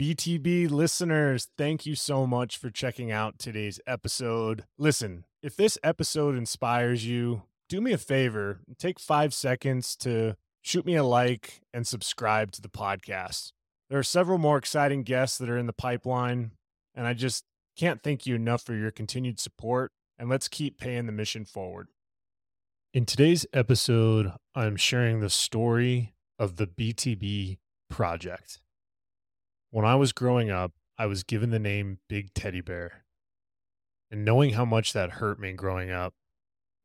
BTB listeners, thank you so much for checking out today's episode. Listen, if this episode inspires you, do me a favor, take five seconds to shoot me a like and subscribe to the podcast. There are several more exciting guests that are in the pipeline, and I just can't thank you enough for your continued support. And let's keep paying the mission forward. In today's episode, I'm sharing the story of the BTB project. When I was growing up, I was given the name Big Teddy Bear. And knowing how much that hurt me growing up,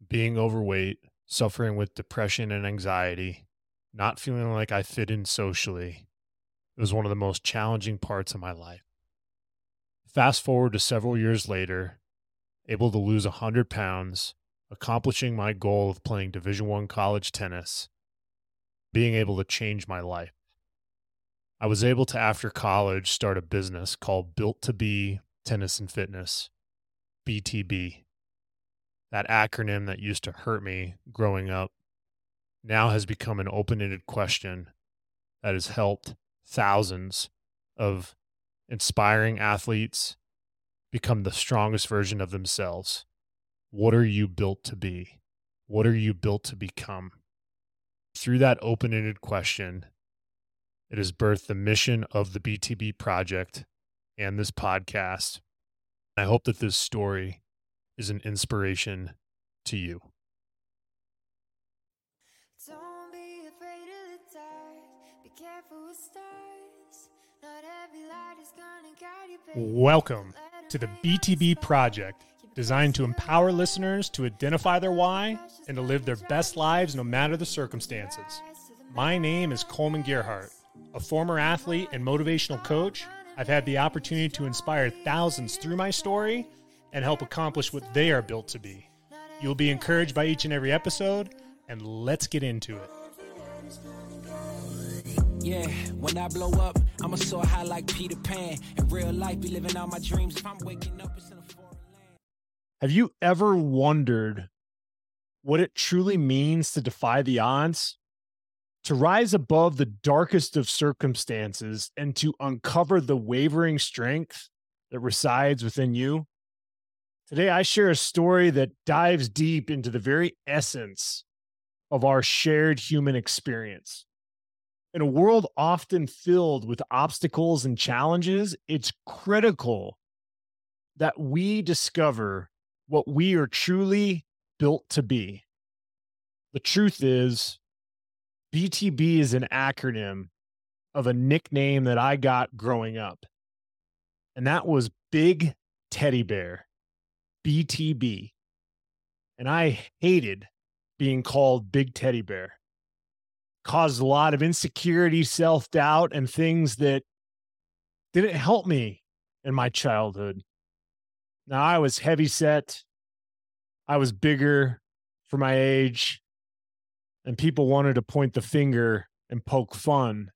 being overweight, suffering with depression and anxiety, not feeling like I fit in socially, it was one of the most challenging parts of my life. Fast forward to several years later, able to lose 100 pounds, accomplishing my goal of playing Division 1 college tennis, being able to change my life. I was able to, after college, start a business called Built to Be Tennis and Fitness, BTB. That acronym that used to hurt me growing up now has become an open ended question that has helped thousands of inspiring athletes become the strongest version of themselves. What are you built to be? What are you built to become? Through that open ended question, it has birthed the mission of the BTB project and this podcast. I hope that this story is an inspiration to you. Don't be afraid of the dark. Be careful with stars. Not every light is gonna guide you. Welcome to the BTB project, designed to empower listeners to identify their why and to live their best lives no matter the circumstances. My name is Kollman Gearhart, a former athlete and motivational coach. I've had the opportunity to inspire thousands through my story and help accomplish what they are built to be. You'll be encouraged by each and every episode, and let's get into it. Yeah, when I blow up, I'ma soar high like Peter Pan. In real life, be living out my dreams. If I'm waking up, it's in a foreign land. Have you ever wondered what it truly means to defy the odds? To rise above the darkest of circumstances and to uncover the wavering strength that resides within you? Today, I share a story that dives deep into the very essence of our shared human experience. In a world often filled with obstacles and challenges, it's critical that we discover what we are truly built to be. The truth is, BTB is an acronym of a nickname that I got growing up, and that was Big Teddy Bear, BTB. And I hated being called Big Teddy Bear. Caused a lot of insecurity, self doubt, and things that didn't help me in my childhood. Now I was heavy set. I was bigger for my age. And people wanted to point the finger and poke fun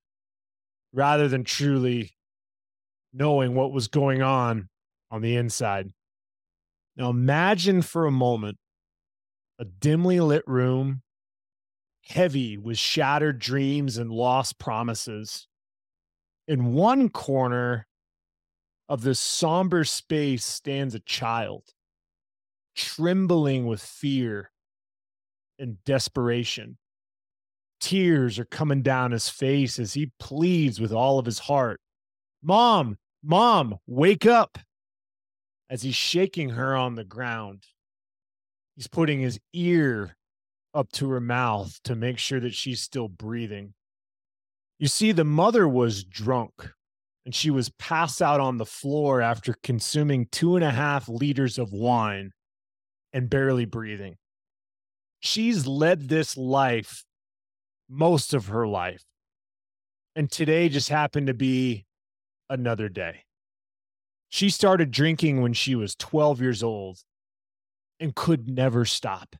rather than truly knowing what was going on on the inside. Now imagine for a moment a dimly lit room, heavy with shattered dreams and lost promises. In one corner, of this somber space stands a child, trembling with fear and desperation. Tears are coming down his face as he pleads with all of his heart Mom, Mom, wake up! As he's shaking her on the ground, he's putting his ear up to her mouth to make sure that she's still breathing. You see, the mother was drunk and she was passed out on the floor after consuming two and a half liters of wine and barely breathing. She's led this life most of her life. And today just happened to be another day. She started drinking when she was 12 years old and could never stop.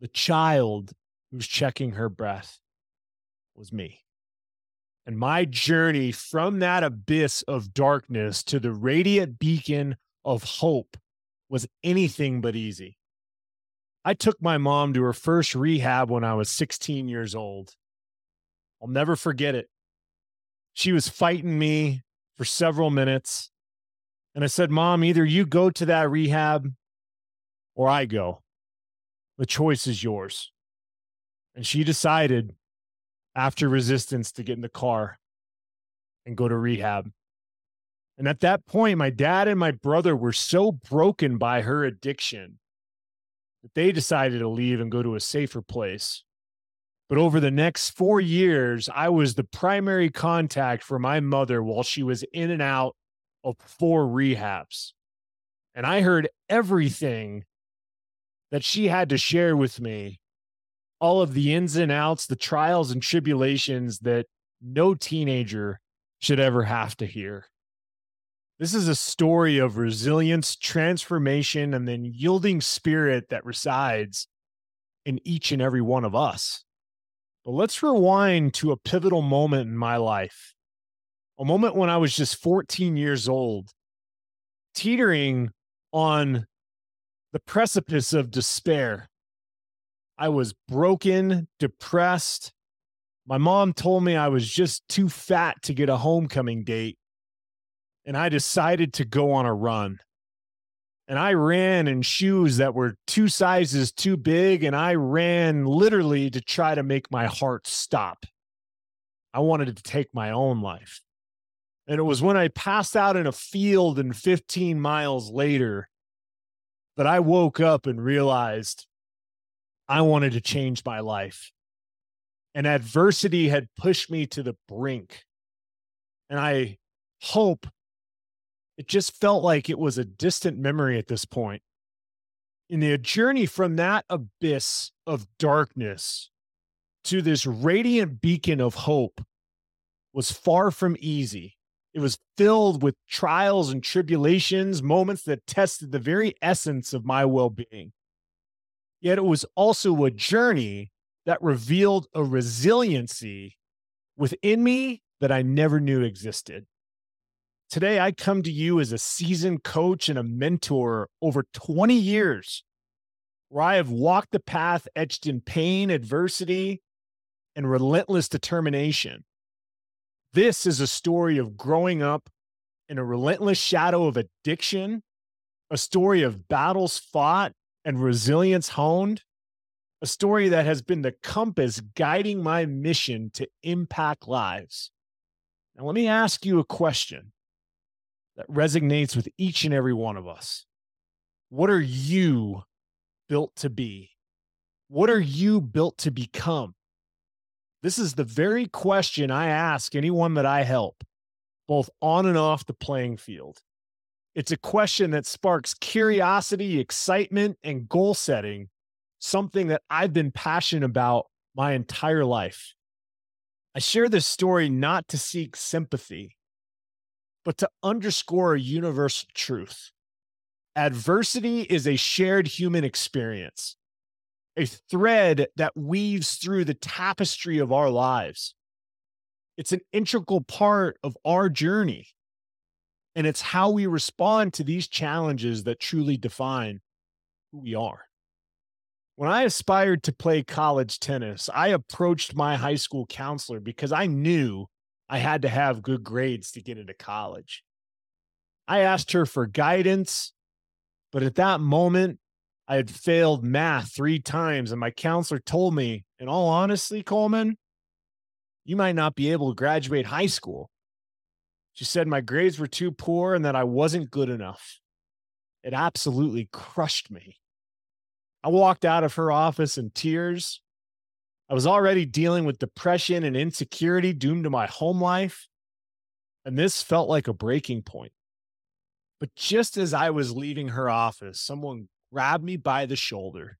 The child who's checking her breath was me. And my journey from that abyss of darkness to the radiant beacon of hope was anything but easy. I took my mom to her first rehab when I was 16 years old. I'll never forget it. She was fighting me for several minutes. And I said, Mom, either you go to that rehab or I go. The choice is yours. And she decided after resistance to get in the car and go to rehab. And at that point, my dad and my brother were so broken by her addiction that they decided to leave and go to a safer place. But over the next four years, I was the primary contact for my mother while she was in and out of four rehabs. And I heard everything that she had to share with me all of the ins and outs, the trials and tribulations that no teenager should ever have to hear. This is a story of resilience, transformation, and then yielding spirit that resides in each and every one of us. But let's rewind to a pivotal moment in my life, a moment when I was just 14 years old, teetering on the precipice of despair. I was broken, depressed. My mom told me I was just too fat to get a homecoming date. And I decided to go on a run. And I ran in shoes that were two sizes too big. And I ran literally to try to make my heart stop. I wanted to take my own life. And it was when I passed out in a field and 15 miles later that I woke up and realized I wanted to change my life. And adversity had pushed me to the brink. And I hope it just felt like it was a distant memory at this point. In the journey from that abyss of darkness to this radiant beacon of hope was far from easy. It was filled with trials and tribulations, moments that tested the very essence of my well being. Yet it was also a journey that revealed a resiliency within me that I never knew existed. Today, I come to you as a seasoned coach and a mentor over 20 years, where I have walked the path etched in pain, adversity, and relentless determination. This is a story of growing up in a relentless shadow of addiction, a story of battles fought and resilience honed, a story that has been the compass guiding my mission to impact lives. Now, let me ask you a question that resonates with each and every one of us. What are you built to be? What are you built to become? This is the very question I ask anyone that I help, both on and off the playing field. It's a question that sparks curiosity, excitement, and goal setting, something that I've been passionate about my entire life. I share this story not to seek sympathy, but to underscore a universal truth. Adversity is a shared human experience a thread that weaves through the tapestry of our lives. It's an integral part of our journey. And it's how we respond to these challenges that truly define who we are. When I aspired to play college tennis, I approached my high school counselor because I knew I had to have good grades to get into college. I asked her for guidance, but at that moment, I had failed math three times, and my counselor told me, in all honesty, Kollman, you might not be able to graduate high school. She said my grades were too poor and that I wasn't good enough. It absolutely crushed me. I walked out of her office in tears. I was already dealing with depression and insecurity doomed to my home life. And this felt like a breaking point. But just as I was leaving her office, someone grabbed me by the shoulder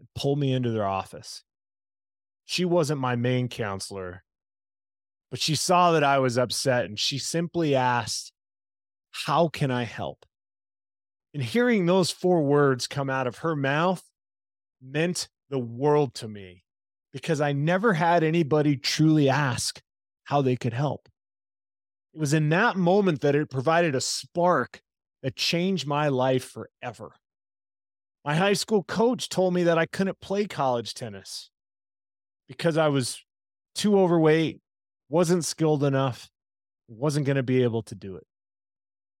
and pulled me into their office. She wasn't my main counselor, but she saw that I was upset and she simply asked, How can I help? And hearing those four words come out of her mouth meant the world to me because I never had anybody truly ask how they could help. It was in that moment that it provided a spark that changed my life forever. My high school coach told me that I couldn't play college tennis because I was too overweight, wasn't skilled enough, wasn't going to be able to do it.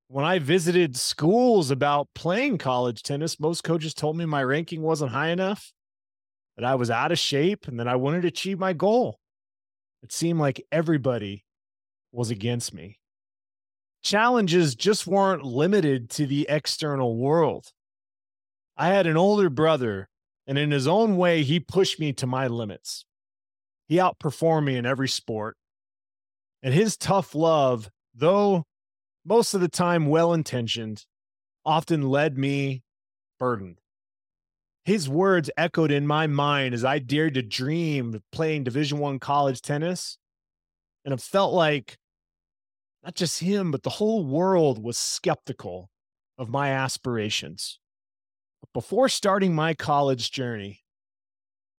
When I visited schools about playing college tennis, most coaches told me my ranking wasn't high enough, that I was out of shape, and that I wanted to achieve my goal. It seemed like everybody was against me. Challenges just weren't limited to the external world. I had an older brother, and in his own way, he pushed me to my limits. He outperformed me in every sport. And his tough love, though most of the time well intentioned, often led me burdened. His words echoed in my mind as I dared to dream of playing Division One college tennis. And it felt like not just him, but the whole world was skeptical of my aspirations. But before starting my college journey,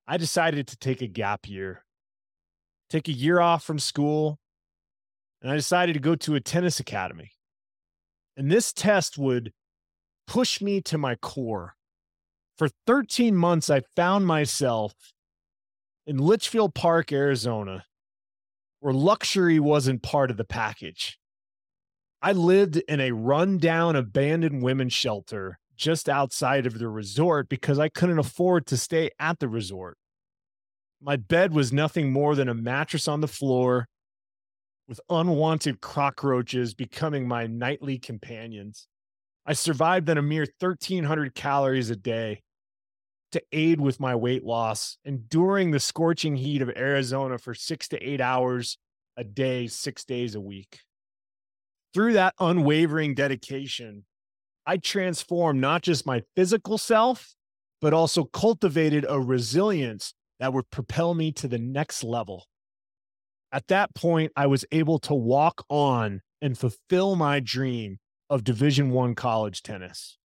I decided to take a gap year, take a year off from school, and I decided to go to a tennis academy. And this test would push me to my core. For 13 months, I found myself in Litchfield Park, Arizona, where luxury wasn't part of the package. I lived in a rundown, abandoned women's shelter just outside of the resort because I couldn't afford to stay at the resort. My bed was nothing more than a mattress on the floor with unwanted cockroaches becoming my nightly companions. I survived on a mere 1,300 calories a day to aid with my weight loss, enduring the scorching heat of Arizona for six to eight hours a day, six days a week. Through that unwavering dedication, I transformed not just my physical self, but also cultivated a resilience that would propel me to the next level. At that point, I was able to walk on and fulfill my dream of Division 1 college tennis.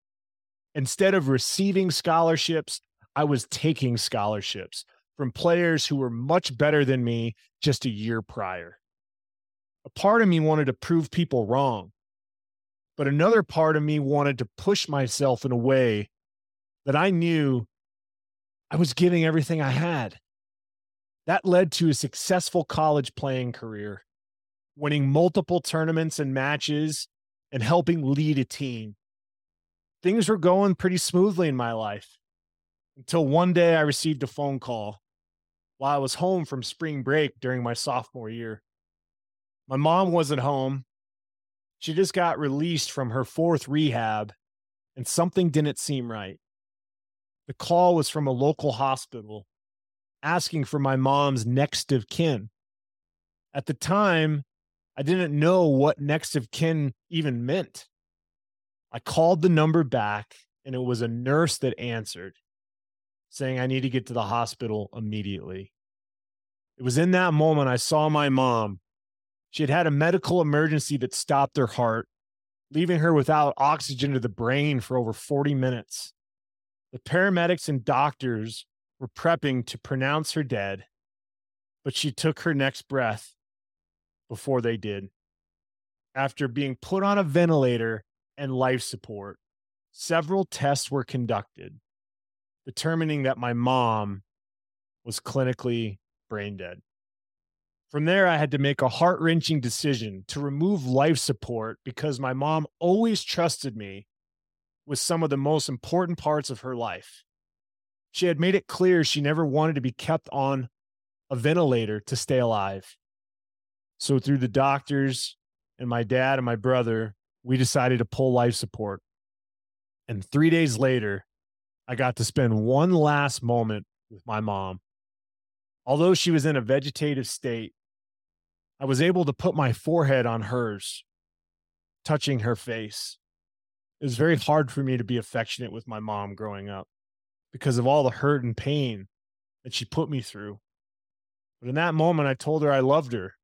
Instead of receiving scholarships, I was taking scholarships from players who were much better than me just a year prior. A part of me wanted to prove people wrong, but another part of me wanted to push myself in a way that I knew I was giving everything I had. That led to a successful college playing career, winning multiple tournaments and matches and helping lead a team. Things were going pretty smoothly in my life until one day I received a phone call while I was home from spring break during my sophomore year. My mom wasn't home. She just got released from her fourth rehab, and something didn't seem right. The call was from a local hospital asking for my mom's next of kin. At the time, I didn't know what next of kin even meant. I called the number back, and it was a nurse that answered, saying I need to get to the hospital immediately. It was in that moment I saw my mom. She had had a medical emergency that stopped her heart, leaving her without oxygen to the brain for over 40 minutes. The paramedics and doctors were prepping to pronounce her dead, but she took her next breath before they did. After being put on a ventilator and life support, several tests were conducted, determining that my mom was clinically brain dead. From there, I had to make a heart wrenching decision to remove life support because my mom always trusted me with some of the most important parts of her life. She had made it clear she never wanted to be kept on a ventilator to stay alive. So, through the doctors and my dad and my brother, we decided to pull life support. And three days later, I got to spend one last moment with my mom. Although she was in a vegetative state, I was able to put my forehead on hers, touching her face. It was very hard for me to be affectionate with my mom growing up because of all the hurt and pain that she put me through. But in that moment, I told her I loved her.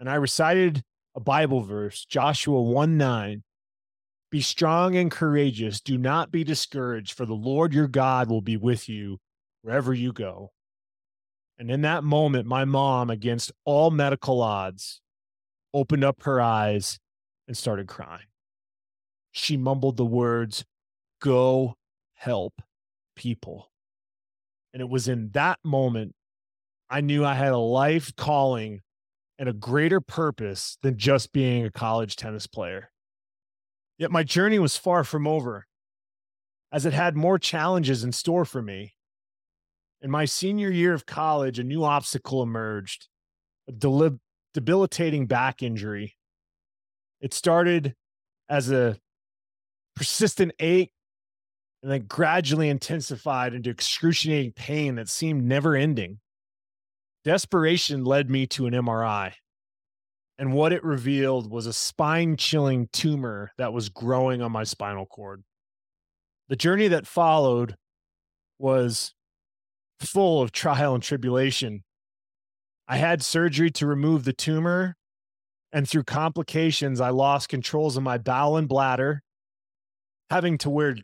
And I recited a Bible verse, Joshua 1 9. Be strong and courageous. Do not be discouraged, for the Lord your God will be with you wherever you go. And in that moment, my mom, against all medical odds, opened up her eyes and started crying. She mumbled the words, Go help people. And it was in that moment I knew I had a life calling and a greater purpose than just being a college tennis player. Yet my journey was far from over, as it had more challenges in store for me. In my senior year of college, a new obstacle emerged a debilitating back injury. It started as a persistent ache and then gradually intensified into excruciating pain that seemed never ending. Desperation led me to an MRI, and what it revealed was a spine chilling tumor that was growing on my spinal cord. The journey that followed was full of trial and tribulation. I had surgery to remove the tumor, and through complications, I lost controls of my bowel and bladder, having to wear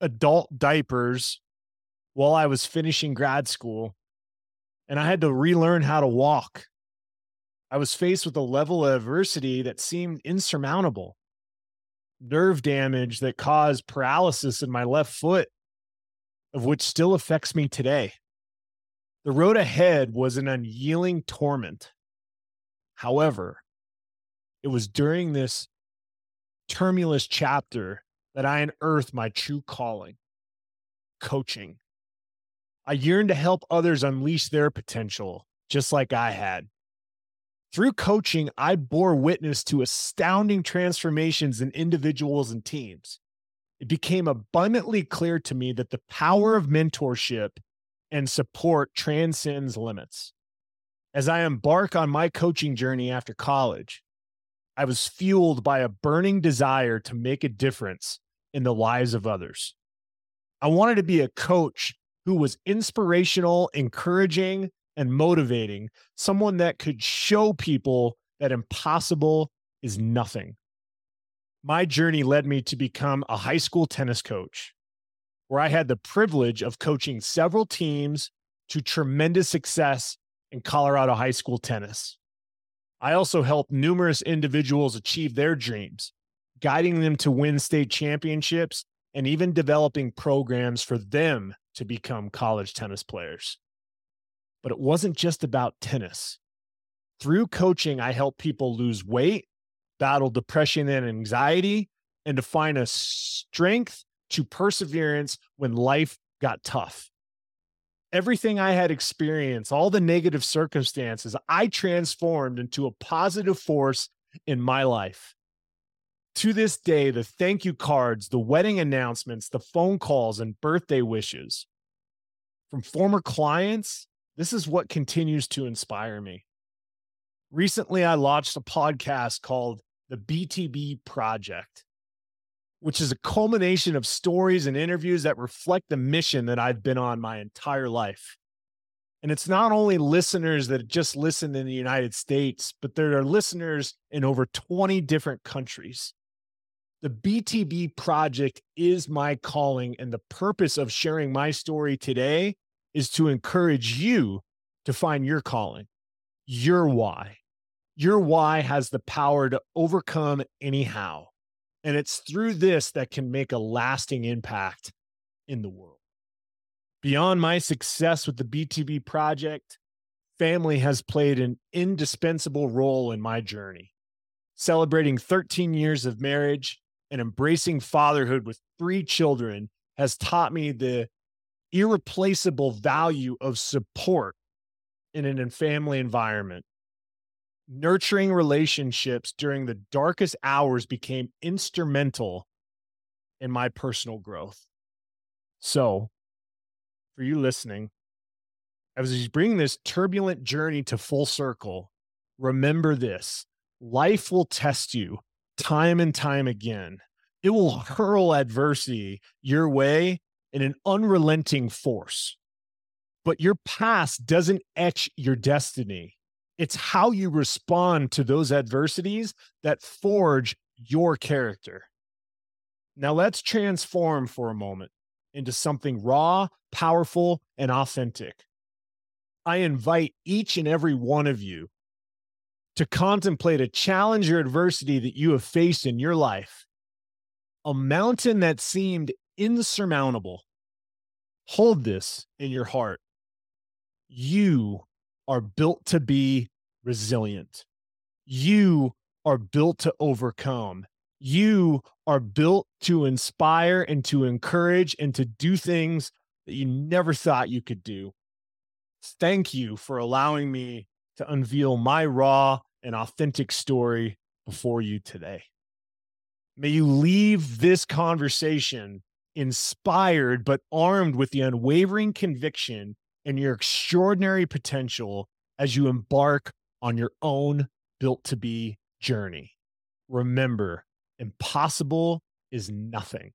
adult diapers while I was finishing grad school, and I had to relearn how to walk. I was faced with a level of adversity that seemed insurmountable. Nerve damage that caused paralysis in my left foot, of which still affects me today. The road ahead was an unyielding torment. However, it was during this tumultuous chapter that I unearthed my true calling coaching. I yearned to help others unleash their potential, just like I had. Through coaching, I bore witness to astounding transformations in individuals and teams. It became abundantly clear to me that the power of mentorship and support transcends limits. As I embark on my coaching journey after college, I was fueled by a burning desire to make a difference in the lives of others. I wanted to be a coach who was inspirational, encouraging, and motivating, someone that could show people that impossible is nothing. My journey led me to become a high school tennis coach, where I had the privilege of coaching several teams to tremendous success in Colorado high school tennis. I also helped numerous individuals achieve their dreams, guiding them to win state championships and even developing programs for them to become college tennis players. But it wasn't just about tennis. Through coaching, I helped people lose weight, battle depression and anxiety, and find a strength to perseverance when life got tough. Everything I had experienced, all the negative circumstances, I transformed into a positive force in my life. To this day, the thank you cards, the wedding announcements, the phone calls, and birthday wishes from former clients, this is what continues to inspire me. Recently, I launched a podcast called The BTB Project which is a culmination of stories and interviews that reflect the mission that I've been on my entire life. And it's not only listeners that just listen in the United States, but there are listeners in over 20 different countries. The BTB project is my calling, and the purpose of sharing my story today is to encourage you to find your calling, your why. Your why has the power to overcome anyhow. And it's through this that can make a lasting impact in the world. Beyond my success with the BTB project, family has played an indispensable role in my journey. Celebrating 13 years of marriage and embracing fatherhood with three children has taught me the irreplaceable value of support in a family environment nurturing relationships during the darkest hours became instrumental in my personal growth. So, for you listening, as you bring this turbulent journey to full circle, remember this life will test you time and time again. It will hurl adversity your way in an unrelenting force. But your past doesn't etch your destiny. It's how you respond to those adversities that forge your character. Now let's transform for a moment into something raw, powerful, and authentic. I invite each and every one of you to contemplate a challenge or adversity that you have faced in your life, a mountain that seemed insurmountable. Hold this in your heart. You are built to be resilient. You are built to overcome. You are built to inspire and to encourage and to do things that you never thought you could do. Thank you for allowing me to unveil my raw and authentic story before you today. May you leave this conversation inspired but armed with the unwavering conviction and your extraordinary potential as you embark on your own built to be journey. Remember, impossible is nothing